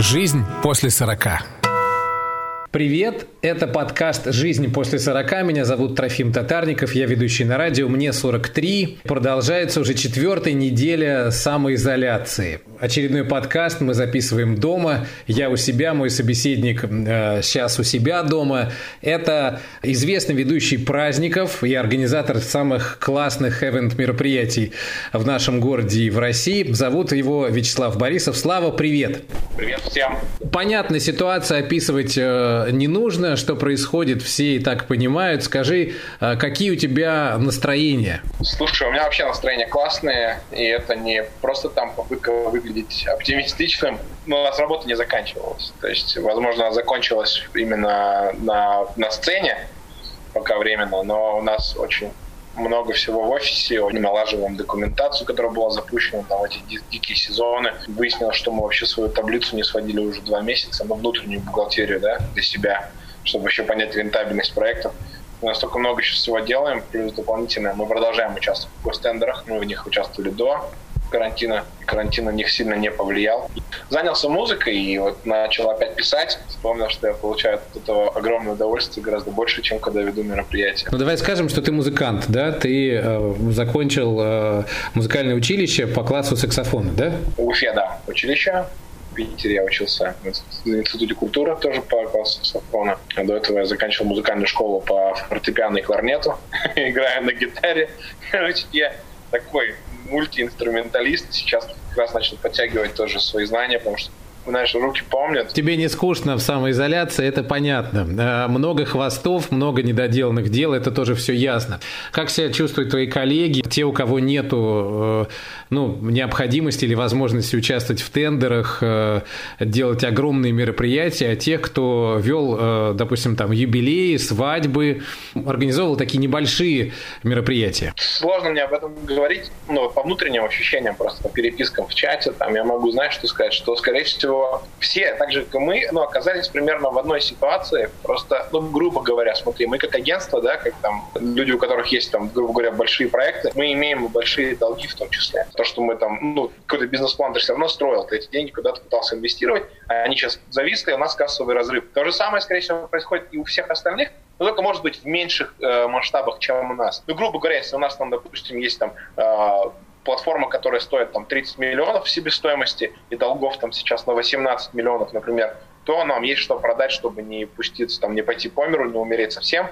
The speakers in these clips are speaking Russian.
Жизнь после 40. Привет, это подкаст «Жизнь после 40». Меня зовут Трофим Татарников, я ведущий на радио, мне 43. Продолжается уже четвертая неделя самоизоляции. Очередной подкаст мы записываем дома. Я у себя, мой собеседник э, сейчас у себя дома. Это известный ведущий праздников и организатор самых классных эвент мероприятий в нашем городе и в России. Зовут его Вячеслав Борисов. Слава, привет! Привет всем! Понятная ситуация, описывать э, не нужно, что происходит, все и так понимают. Скажи, а, какие у тебя настроения? Слушай, у меня вообще настроение классное, и это не просто там попытка выглядеть оптимистичным, но у нас работа не заканчивалась. То есть, возможно, закончилась именно на, на сцене, пока временно, но у нас очень много всего в офисе, налаживаем документацию, которая была запущена там, эти дикие сезоны. Выяснилось, что мы вообще свою таблицу не сводили уже два месяца, но внутреннюю бухгалтерию да, для себя, чтобы вообще понять рентабельность проектов. Мы настолько много сейчас всего делаем, плюс дополнительно мы продолжаем участвовать в гостендерах, мы в них участвовали до карантина. Карантин на них сильно не повлиял. Занялся музыкой и вот начал опять писать. Вспомнил, что я получаю от этого огромное удовольствие гораздо больше, чем когда веду мероприятия. Ну давай скажем, что ты музыкант, да? Ты э, закончил э, музыкальное училище по классу саксофона, да? В Уфе, да, училище. В Питере я учился в Институте культуры тоже по классу саксофона. А до этого я заканчивал музыкальную школу по фортепиано и кларнету, играю на гитаре. Короче, я такой мультиинструменталист, сейчас как раз начал подтягивать тоже свои знания, потому что знаешь, руки помнят. Тебе не скучно в самоизоляции, это понятно. Э, много хвостов, много недоделанных дел, это тоже все ясно. Как себя чувствуют твои коллеги, те, у кого нету э, ну, необходимости или возможности участвовать в тендерах, э, делать огромные мероприятия, а тех, кто вел, допустим, там юбилеи, свадьбы, организовывал такие небольшие мероприятия? Сложно мне об этом говорить, но по внутренним ощущениям, просто по перепискам в чате, там я могу, знаешь, что сказать, что, скорее всего, что все, так же как и мы, ну, оказались примерно в одной ситуации. Просто, ну, грубо говоря, смотри, мы как агентство, да, как там люди, у которых есть там, грубо говоря, большие проекты, мы имеем большие долги в том числе. То, что мы там, ну, какой-то бизнес-план ты все равно строил, ты эти деньги куда-то пытался инвестировать, а они сейчас зависли, у нас кассовый разрыв. То же самое, скорее всего, происходит и у всех остальных, но только, может быть, в меньших э, масштабах, чем у нас. Ну, грубо говоря, если у нас там, допустим, есть там э, платформа, которая стоит там 30 миллионов в себестоимости и долгов там сейчас на 18 миллионов, например, то нам есть что продать, чтобы не пуститься, там, не пойти по миру, не умереть совсем.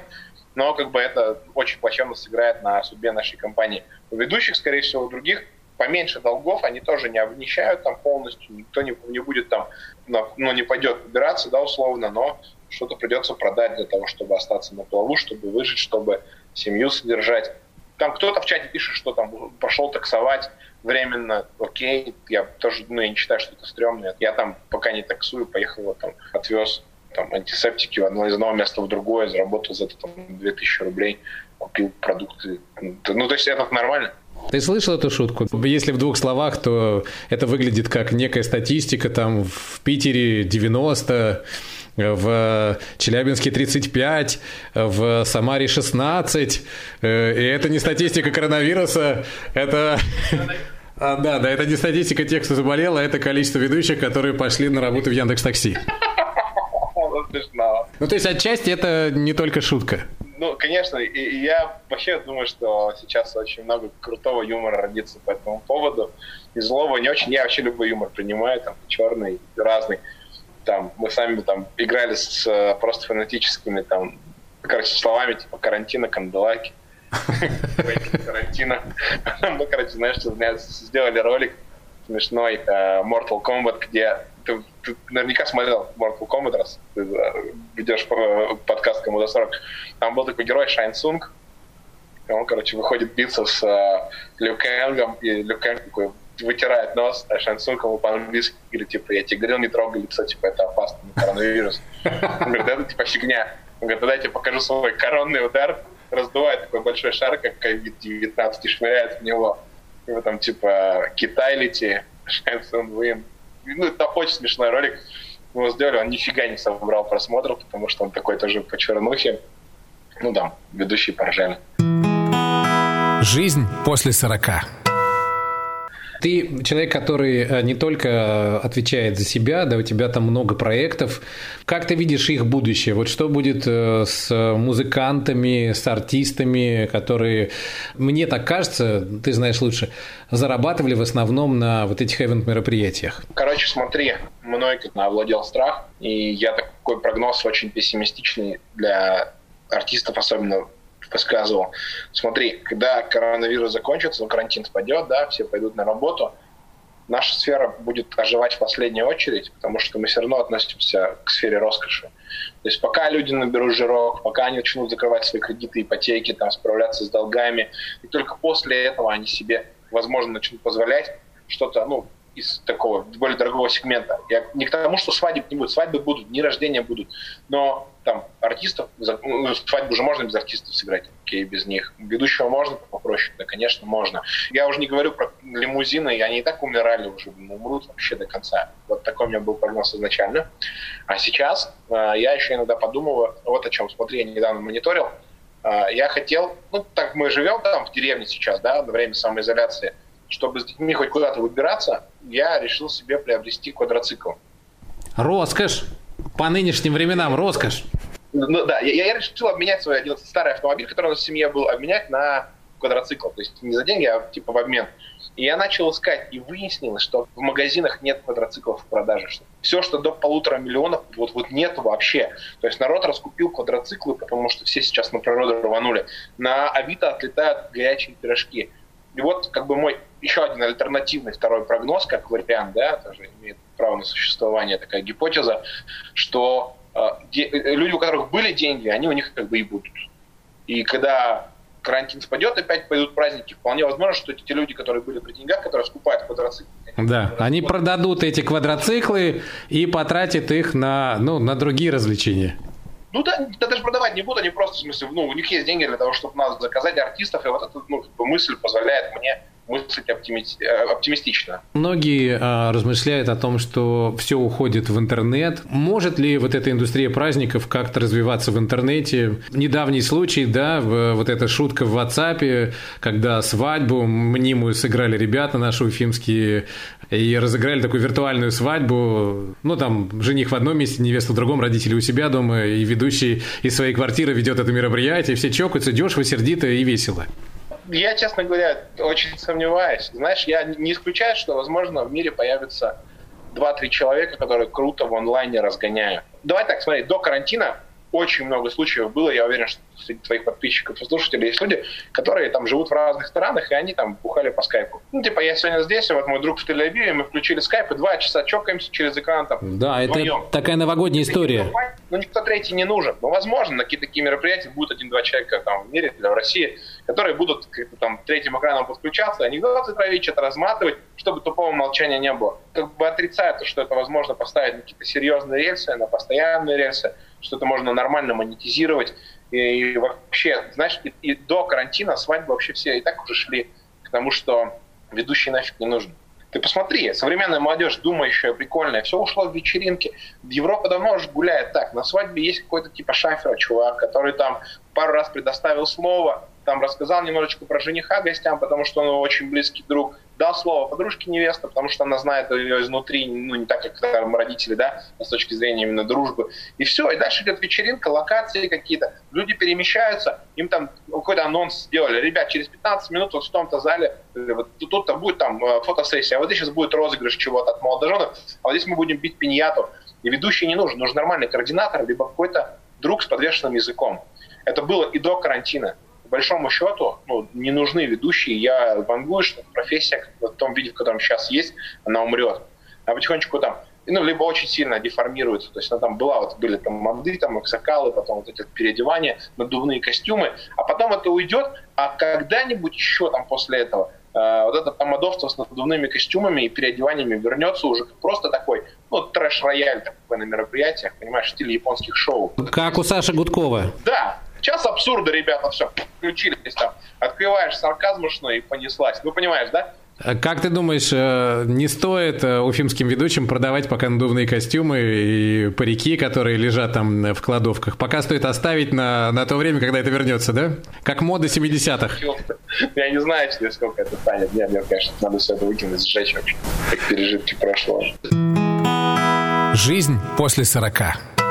Но как бы это очень плачевно сыграет на судьбе нашей компании. У ведущих, скорее всего, у других поменьше долгов, они тоже не обнищают там полностью, никто не, не будет там, ну, не пойдет убираться, да, условно, но что-то придется продать для того, чтобы остаться на плаву, чтобы выжить, чтобы семью содержать. Там кто-то в чате пишет, что там пошел таксовать временно, окей, я тоже, ну, я не считаю, что это стрёмно. Я там пока не таксую, поехал, там, отвез там, антисептики в одно из одного места в другое, заработал за это там 2000 рублей, купил продукты. Ну, то есть это нормально. Ты слышал эту шутку? Если в двух словах, то это выглядит как некая статистика, там в Питере 90, в Челябинске 35, в Самаре 16. Э, и это не статистика коронавируса, это... А, да, да, это не статистика тех, кто заболел, а это количество ведущих, которые пошли на работу в Яндекс Такси. Ну, то есть, отчасти это не только шутка. Ну, конечно, и я вообще думаю, что сейчас очень много крутого юмора родится по этому поводу. И злого не очень. Я вообще любой юмор принимаю, там, черный, разный там мы сами там играли с э, просто фанатическими там, короче, словами типа карантина, канделаки. Карантина. Мы, короче, знаешь, сделали ролик смешной э, Mortal Kombat, где ты, ты наверняка смотрел Mortal Kombat, раз ты э, ведешь подкаст кому до 40. Там был такой герой Шайн Сунг, он, короче, выходит биться с э, Лю Кэнгом, и Лю Кэнг такой вытирает нос, а Шансун кому по-английски говорит, типа, я тебе говорил, не трогай лицо, типа, это опасно, коронавирус. Он говорит, это типа фигня. Он говорит, тогда я тебе покажу свой коронный удар, раздувает такой большой шар, как COVID-19, и швыряет в него. И там, типа, Китай лети, Шансун Вин. Ну, это очень смешной ролик. Мы его сделали, он нифига не собрал просмотров, потому что он такой тоже по чернухе. Ну да, ведущие поржали. Жизнь после сорока. Ты человек, который э, не только отвечает за себя, да, у тебя там много проектов. Как ты видишь их будущее? Вот что будет э, с музыкантами, с артистами, которые, мне так кажется, ты знаешь лучше, зарабатывали в основном на вот этих event-мероприятиях? Короче, смотри, мной овладел страх, и я такой прогноз очень пессимистичный для артистов, особенно рассказывал. Смотри, когда коронавирус закончится, ну, карантин спадет, да, все пойдут на работу, наша сфера будет оживать в последнюю очередь, потому что мы все равно относимся к сфере роскоши. То есть пока люди наберут жирок, пока они начнут закрывать свои кредиты, ипотеки, там, справляться с долгами, и только после этого они себе, возможно, начнут позволять что-то, ну, из такого более дорогого сегмента. Я не к тому, что свадеб не будет. Свадьбы будут, дни рождения будут. Но там артистов, ну, свадьбу уже можно без артистов сыграть, окей, без них. Ведущего можно попроще, да, конечно, можно. Я уже не говорю про лимузины, они и так умирали уже, умрут вообще до конца. Вот такой у меня был прогноз изначально. А сейчас э, я еще иногда подумываю, вот о чем, смотри, я недавно мониторил, э, я хотел, ну, так мы живем там в деревне сейчас, да, на время самоизоляции, чтобы с детьми хоть куда-то выбираться, я решил себе приобрести квадроцикл. Роскошь! По нынешним временам роскошь. Ну да, я, я решил обменять свой один старый автомобиль, который у нас в семье был, обменять на квадроцикл. То есть не за деньги, а типа в обмен. И я начал искать, и выяснилось, что в магазинах нет квадроциклов в продаже. Что все, что до полутора миллионов, вот, вот нет вообще. То есть народ раскупил квадроциклы, потому что все сейчас на природу рванули. На Авито отлетают горячие пирожки. И вот как бы мой еще один альтернативный второй прогноз, как вариант, да, тоже имеет право на существование такая гипотеза, что э, де, э, люди, у которых были деньги, они у них как бы и будут. И когда карантин спадет, опять пойдут праздники. Вполне возможно, что эти люди, которые были при деньгах, которые скупают квадроциклы. Да, они продадут эти квадроциклы и потратят их на, ну, на другие развлечения. Ну да, да, даже продавать не будут, они просто, в смысле, ну, у них есть деньги для того, чтобы нас заказать артистов, и вот эта ну, мысль позволяет мне мыслить оптимисти- э, оптимистично. Многие а, размышляют о том, что все уходит в интернет. Может ли вот эта индустрия праздников как-то развиваться в интернете? Недавний случай, да, вот эта шутка в WhatsApp, когда свадьбу мнимую сыграли ребята наши уфимские и разыграли такую виртуальную свадьбу. Ну, там, жених в одном месте, невеста в другом, родители у себя дома, и ведущий из своей квартиры ведет это мероприятие, все чокаются дешево, сердито и весело я, честно говоря, очень сомневаюсь. Знаешь, я не исключаю, что, возможно, в мире появится 2-3 человека, которые круто в онлайне разгоняют. Давай так, смотри, до карантина очень много случаев было, я уверен, что среди твоих подписчиков и слушателей есть люди, которые там живут в разных странах, и они там бухали по скайпу. Ну, типа, я сегодня здесь, вот мой друг в Тель-Авиве, мы включили скайп, и два часа чокаемся через экран там. Да, вдвоем. это такая новогодняя история. Ну, никто третий не нужен. Но, возможно, на какие-то такие мероприятия будут один-два человека там в мире, или в России, которые будут там третьим экраном подключаться, анекдоты травить, что-то разматывать, чтобы тупого молчания не было. Как бы отрицаю то, что это возможно поставить на какие-то серьезные рельсы, на постоянные рельсы, что это можно нормально монетизировать. И, вообще, знаешь, и, и до карантина свадьбы вообще все и так уже шли к тому, что ведущий нафиг не нужен. Ты посмотри, современная молодежь, думающая, прикольная, все ушло в вечеринки. Европа давно уже гуляет так. На свадьбе есть какой-то типа шафера чувак, который там пару раз предоставил слово, там рассказал немножечко про жениха гостям, потому что он очень близкий друг, дал слово подружке невесты, потому что она знает ее изнутри, ну, не так, как там, родители, да, с точки зрения именно дружбы. И все, и дальше идет вечеринка, локации какие-то, люди перемещаются, им там какой-то анонс сделали, ребят, через 15 минут вот в том-то зале, э, вот тут-то будет там э, фотосессия, а вот здесь сейчас будет розыгрыш чего-то от молодоженов, а вот здесь мы будем бить пиньяту. И ведущий не нужен, нужен нормальный координатор, либо какой-то друг с подвешенным языком. Это было и до карантина большому счету ну, не нужны ведущие. Я вангую, что профессия в том виде, в котором сейчас есть, она умрет. А потихонечку там ну, либо очень сильно деформируется. То есть она там была, вот были там моды, там аксакалы, потом вот эти переодевания, надувные костюмы, а потом это уйдет, а когда-нибудь еще там после этого э, вот это тамадовство с надувными костюмами и переодеваниями вернется уже просто такой, ну, трэш-рояль такой на мероприятиях, понимаешь, в стиле японских шоу. Как у Саши Гудкова. Да, Час абсурда, ребята, все, включились там. Открываешь сарказмошно и понеслась. Ну, понимаешь, да? А как ты думаешь, э, не стоит э, уфимским ведущим продавать пока надувные костюмы и парики, которые лежат там в кладовках? Пока стоит оставить на, на то время, когда это вернется, да? Как мода 70-х. Я не знаю, через сколько это станет. Нет, мне, конечно, надо все это выкинуть, сжечь вообще, как пережитки прошлого. Жизнь после 40.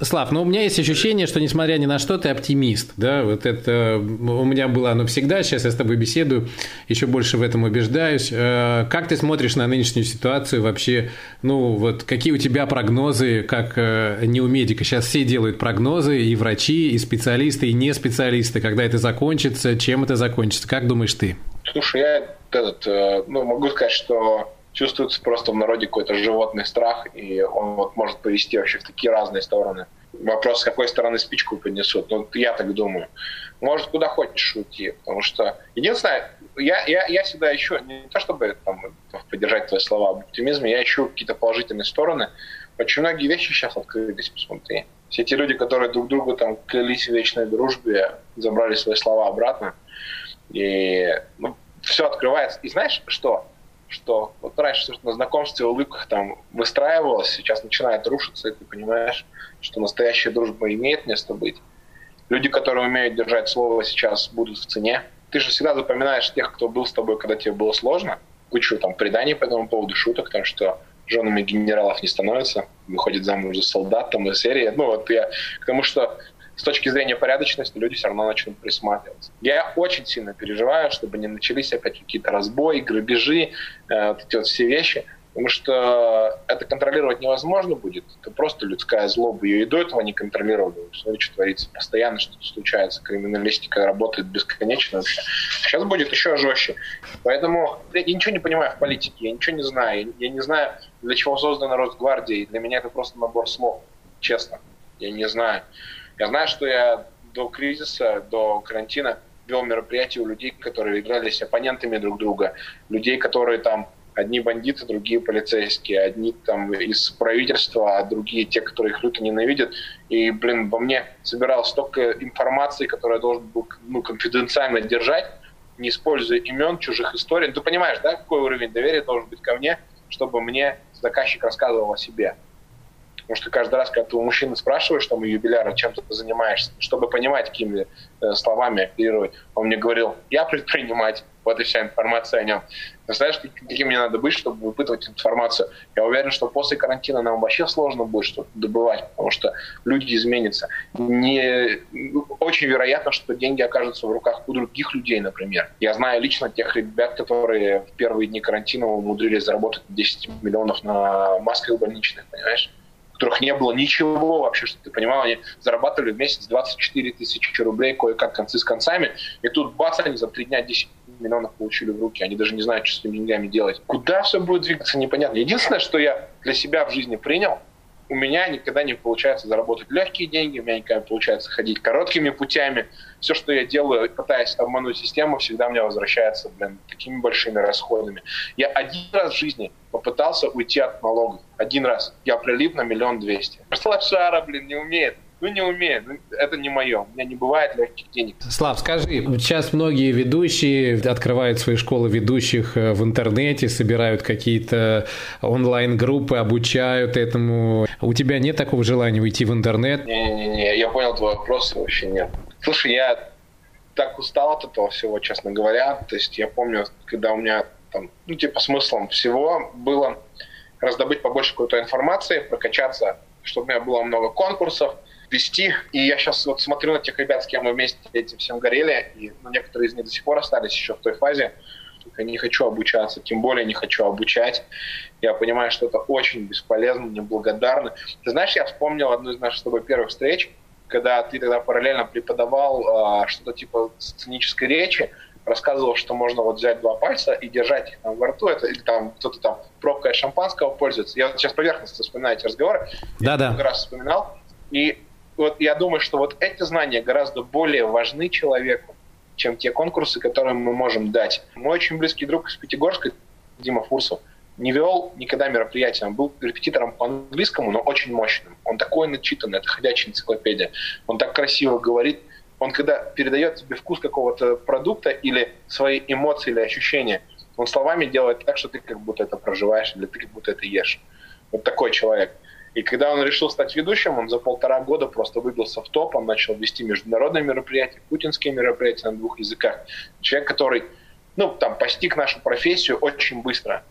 Слав, ну у меня есть ощущение, что несмотря ни на что, ты оптимист, да, вот это у меня было оно всегда, сейчас я с тобой беседую, еще больше в этом убеждаюсь. Э, как ты смотришь на нынешнюю ситуацию вообще, ну вот какие у тебя прогнозы, как э, не у медика, сейчас все делают прогнозы, и врачи, и специалисты, и не специалисты, когда это закончится, чем это закончится, как думаешь ты? Слушай, я этот, э, ну, могу сказать, что чувствуется просто в народе какой-то животный страх, и он вот может повести вообще в такие разные стороны. Вопрос, с какой стороны спичку поднесут. Ну, я так думаю. Может, куда хочешь уйти. Потому что, единственное, я, я, я всегда ищу, не то чтобы там, поддержать твои слова об оптимизме, я ищу какие-то положительные стороны. Очень многие вещи сейчас открылись, посмотри. Все те люди, которые друг другу там клялись в вечной дружбе, забрали свои слова обратно. И ну, все открывается. И знаешь что? Что вот раньше на знакомстве, улыбках там выстраивалось, сейчас начинает рушиться, и ты понимаешь, что настоящая дружба имеет место быть. Люди, которые умеют держать слово, сейчас будут в цене. Ты же всегда запоминаешь тех, кто был с тобой, когда тебе было сложно. Кучу там преданий по этому поводу, шуток, там, что женами генералов не становятся, выходит замуж за солдат, там, из серии. Ну, вот я к тому, что с точки зрения порядочности люди все равно начнут присматриваться. Я очень сильно переживаю, чтобы не начались опять какие-то разбои, грабежи, э, вот эти вот все вещи, потому что это контролировать невозможно будет. Это просто людская злоба. Ее и до этого не контролировали. Смотри, что творится. Постоянно что-то случается. Криминалистика работает бесконечно. Сейчас будет еще жестче. Поэтому я ничего не понимаю в политике. Я ничего не знаю. Я не знаю, для чего создана Росгвардия. Для меня это просто набор слов. Честно. Я не знаю. Я знаю, что я до кризиса, до карантина вел мероприятия у людей, которые игрались оппонентами друг друга, людей, которые там одни бандиты, другие полицейские, одни там из правительства, а другие те, которые их люто ненавидят. И, блин, во мне собиралось столько информации, которую я должен был ну, конфиденциально держать, не используя имен чужих историй. Ты понимаешь, да, какой уровень доверия должен быть ко мне, чтобы мне заказчик рассказывал о себе. Потому что каждый раз, когда ты у мужчины спрашиваешь, там, у юбиляра, чем ты занимаешься, чтобы понимать, какими э, словами оперировать, он мне говорил, я предприниматель, вот и вся информация о нем. Представляешь, каким мне надо быть, чтобы выпытывать информацию? Я уверен, что после карантина нам вообще сложно будет что-то добывать, потому что люди изменятся. Не... Очень вероятно, что деньги окажутся в руках у других людей, например. Я знаю лично тех ребят, которые в первые дни карантина умудрились заработать 10 миллионов на масках больничных, понимаешь? Которых не было ничего вообще, что ты понимал, они зарабатывали в месяц 24 тысячи рублей кое-как концы с концами, и тут бац, они за три дня 10 миллионов получили в руки, они даже не знают, что с этими деньгами делать. Куда все будет двигаться, непонятно. Единственное, что я для себя в жизни принял – у меня никогда не получается заработать легкие деньги, у меня никогда не получается ходить короткими путями. Все, что я делаю, пытаясь обмануть систему, всегда мне возвращается, блин, такими большими расходами. Я один раз в жизни попытался уйти от налогов. Один раз. Я прилип на миллион двести. Лошара, блин, не умеет. Ну, не умею, ну, это не мое. У меня не бывает легких денег. Слав, скажи, сейчас многие ведущие открывают свои школы ведущих э, в интернете, собирают какие-то онлайн-группы, обучают этому. У тебя нет такого желания уйти в интернет? Не-не-не, я понял твой вопрос, вообще нет. Слушай, я так устал от этого всего, честно говоря. То есть я помню, когда у меня там, ну, типа, смыслом всего было раздобыть побольше какой-то информации, прокачаться, чтобы у меня было много конкурсов, вести. И я сейчас вот смотрю на тех ребят, с кем мы вместе этим всем горели, и ну, некоторые из них до сих пор остались еще в той фазе. Я не хочу обучаться, тем более не хочу обучать. Я понимаю, что это очень бесполезно, неблагодарно. Ты знаешь, я вспомнил одну из наших с тобой первых встреч, когда ты тогда параллельно преподавал э, что-то типа сценической речи, рассказывал, что можно вот взять два пальца и держать их там во рту, это, или там кто-то там пробкой шампанского пользуется. Я вот сейчас поверхностно вспоминаю эти разговоры. Да, да. Я раз вспоминал. И вот я думаю, что вот эти знания гораздо более важны человеку, чем те конкурсы, которые мы можем дать. Мой очень близкий друг из Пятигорска, Дима Фурсов, не вел никогда мероприятия. Он был репетитором по английскому, но очень мощным. Он такой начитанный, это ходячая энциклопедия. Он так красиво говорит. Он когда передает тебе вкус какого-то продукта или свои эмоции или ощущения, он словами делает так, что ты как будто это проживаешь, или ты как будто это ешь. Вот такой человек. И когда он решил стать ведущим, он за полтора года просто выбился в топ, он начал вести международные мероприятия, путинские мероприятия на двух языках. Человек, который ну, там, постиг нашу профессию очень быстро.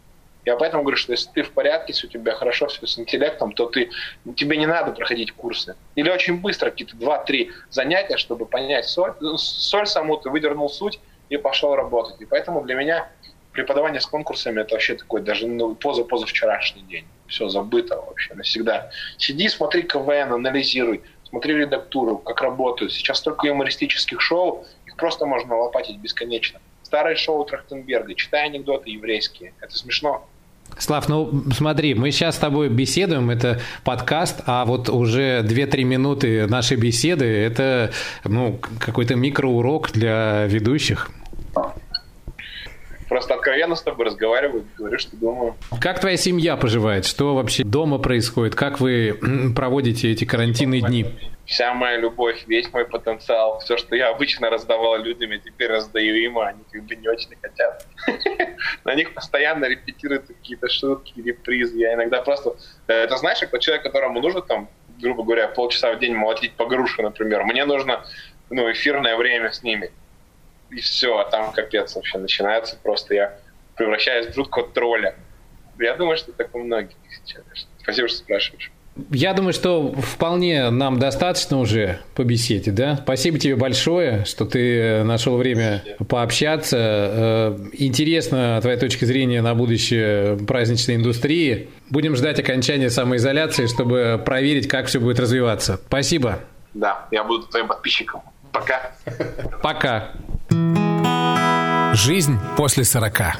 Я поэтому говорю, что если ты в порядке, если у тебя хорошо все с интеллектом, то ты, тебе не надо проходить курсы. Или очень быстро, какие-то 2-3 занятия, чтобы понять соль, соль саму, ты выдернул суть и пошел работать. И поэтому для меня преподавание с конкурсами это вообще такой даже ну, поза позавчерашний день. Все забыто вообще навсегда. Сиди, смотри КВН, анализируй, смотри редактуру, как работают. Сейчас столько юмористических шоу, их просто можно лопатить бесконечно. Старое шоу Трахтенберга, читай анекдоты еврейские. Это смешно. Слав, ну смотри, мы сейчас с тобой беседуем, это подкаст, а вот уже 2-3 минуты нашей беседы – это ну, какой-то микроурок для ведущих. Просто откровенно с тобой разговариваю, говорю, что думаю. Как твоя семья поживает? Что вообще дома происходит? Как вы проводите эти карантинные дни? Вся моя любовь, весь мой потенциал, все, что я обычно раздавал людям, я теперь раздаю им, а они как бы не очень хотят. На них постоянно репетируют какие-то шутки, репризы. Я иногда просто... Э, это знаешь, как человек, которому нужно там, грубо говоря, полчаса в день молотить по грушу, например. Мне нужно ну, эфирное время с ними и все, а там капец вообще начинается. Просто я превращаюсь в жуткого тролля. Я думаю, что так у многих сейчас. Спасибо, что спрашиваешь. Я думаю, что вполне нам достаточно уже по беседе, да? Спасибо тебе большое, что ты нашел время пообщаться. Э, интересно твоя точка зрения на будущее праздничной индустрии. Будем ждать окончания самоизоляции, чтобы проверить, как все будет развиваться. Спасибо. Да, я буду твоим подписчиком. Пока. Пока. Жизнь после сорока.